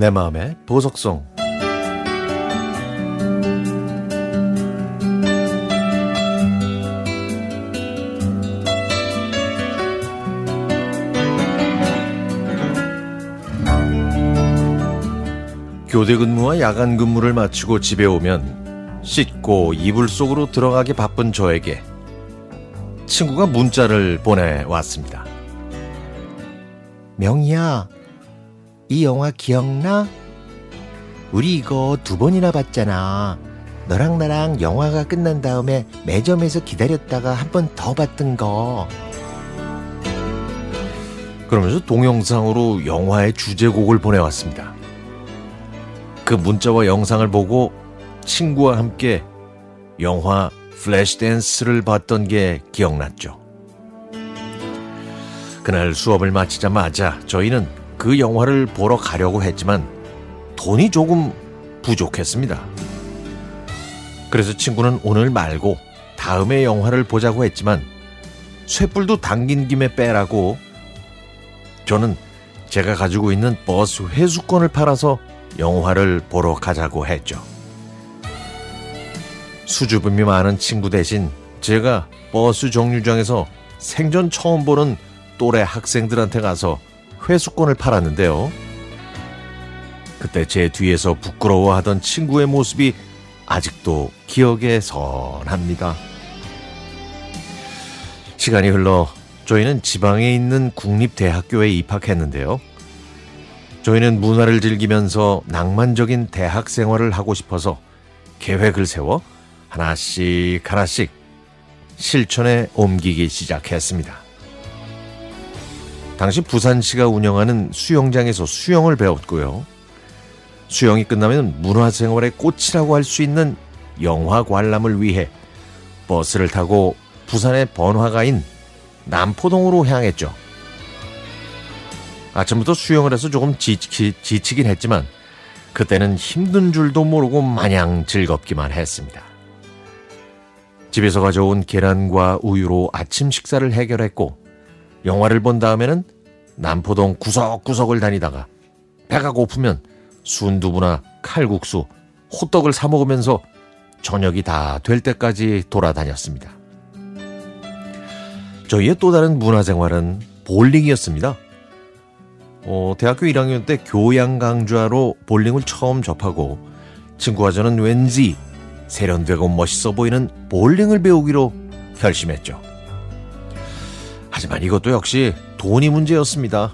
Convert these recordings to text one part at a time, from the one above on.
내 마음의 보석송 교대 근무와 야간 근무를 마치고 집에 오면 씻고 이불 속으로 들어가기 바쁜 저에게 친구가 문자를 보내왔습니다. 명희야, 이 영화 기억나? 우리 이거 두 번이나 봤잖아. 너랑 나랑 영화가 끝난 다음에 매점에서 기다렸다가 한 번 더 봤던 거. 그러면서 동영상으로 영화의 주제곡을 보내왔습니다. 그 문자와 영상을 보고 친구와 함께 영화 플래시댄스를 봤던 게 기억났죠. 그날 수업을 마치자마자 저희는 그 영화를 보러 가려고 했지만 돈이 조금 부족했습니다. 그래서 친구는 오늘 말고 다음에 영화를 보자고 했지만 쇠불도 당긴 김에 빼라고 저는 제가 가지고 있는 버스 회수권을 팔아서 영화를 보러 가자고 했죠. 수줍음이 많은 친구 대신 제가 버스 정류장에서 생전 처음 보는 또래 학생들한테 가서 회수권을 팔았는데요. 그때 제 뒤에서 부끄러워하던 친구의 모습이 아직도 기억에 선합니다. 시간이 흘러 저희는 지방에 있는 국립대학교에 입학했는데요. 저희는 문화를 즐기면서 낭만적인 대학 생활을 하고 싶어서 계획을 세워 하나씩 하나씩 실천에 옮기기 시작했습니다. 당시 부산시가 운영하는 수영장에서 수영을 배웠고요. 수영이 끝나면 문화생활의 꽃이라고 할 수 있는 영화 관람을 위해 버스를 타고 부산의 번화가인 남포동으로 향했죠. 아침부터 수영을 해서 조금 지치, 지치긴 했지만 그때는 힘든 줄도 모르고 마냥 즐겁기만 했습니다. 집에서 가져온 계란과 우유로 아침 식사를 해결했고 영화를 본 다음에는 남포동 구석구석을 다니다가 배가 고프면 순두부나 칼국수, 호떡을 사 먹으면서 저녁이 다 될 때까지 돌아다녔습니다. 저희의 또 다른 문화생활은 볼링이었습니다. 어, 대학교 1학년 때 교양 강좌로 볼링을 처음 접하고 친구와 저는 왠지 세련되고 멋있어 보이는 볼링을 배우기로 결심했죠. 하지만 이것도 역시 돈이 문제였습니다.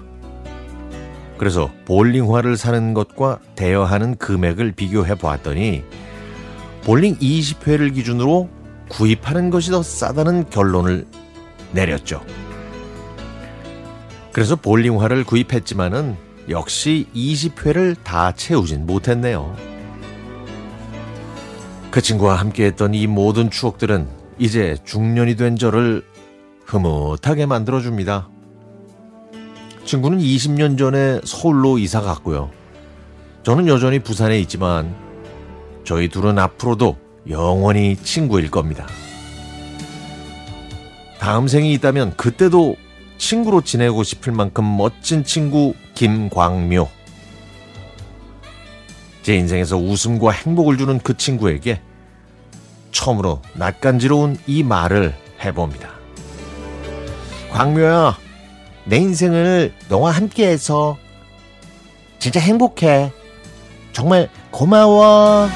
그래서 볼링화를 사는 것과 대여하는 금액을 비교해 보았더니 볼링 20회를 기준으로 구입하는 것이 더 싸다는 결론을 내렸죠. 그래서 볼링화를 구입했지만은 역시 20회를 다 채우진 못했네요. 그 친구와 함께했던 이 모든 추억들은 이제 중년이 된 저를 흐뭇하게 만들어줍니다. 친구는 20년 전에 서울로 이사 갔고요. 저는 여전히 부산에 있지만 저희 둘은 앞으로도 영원히 친구일 겁니다. 다음 생이 있다면 그때도 친구로 지내고 싶을 만큼 멋진 친구 김광묘. 제 인생에서 웃음과 행복을 주는 그 친구에게 처음으로 낯간지러운 이 말을 해봅니다. 광묘야, 내 인생을 너와 함께해서 진짜 행복해. 정말 고마워.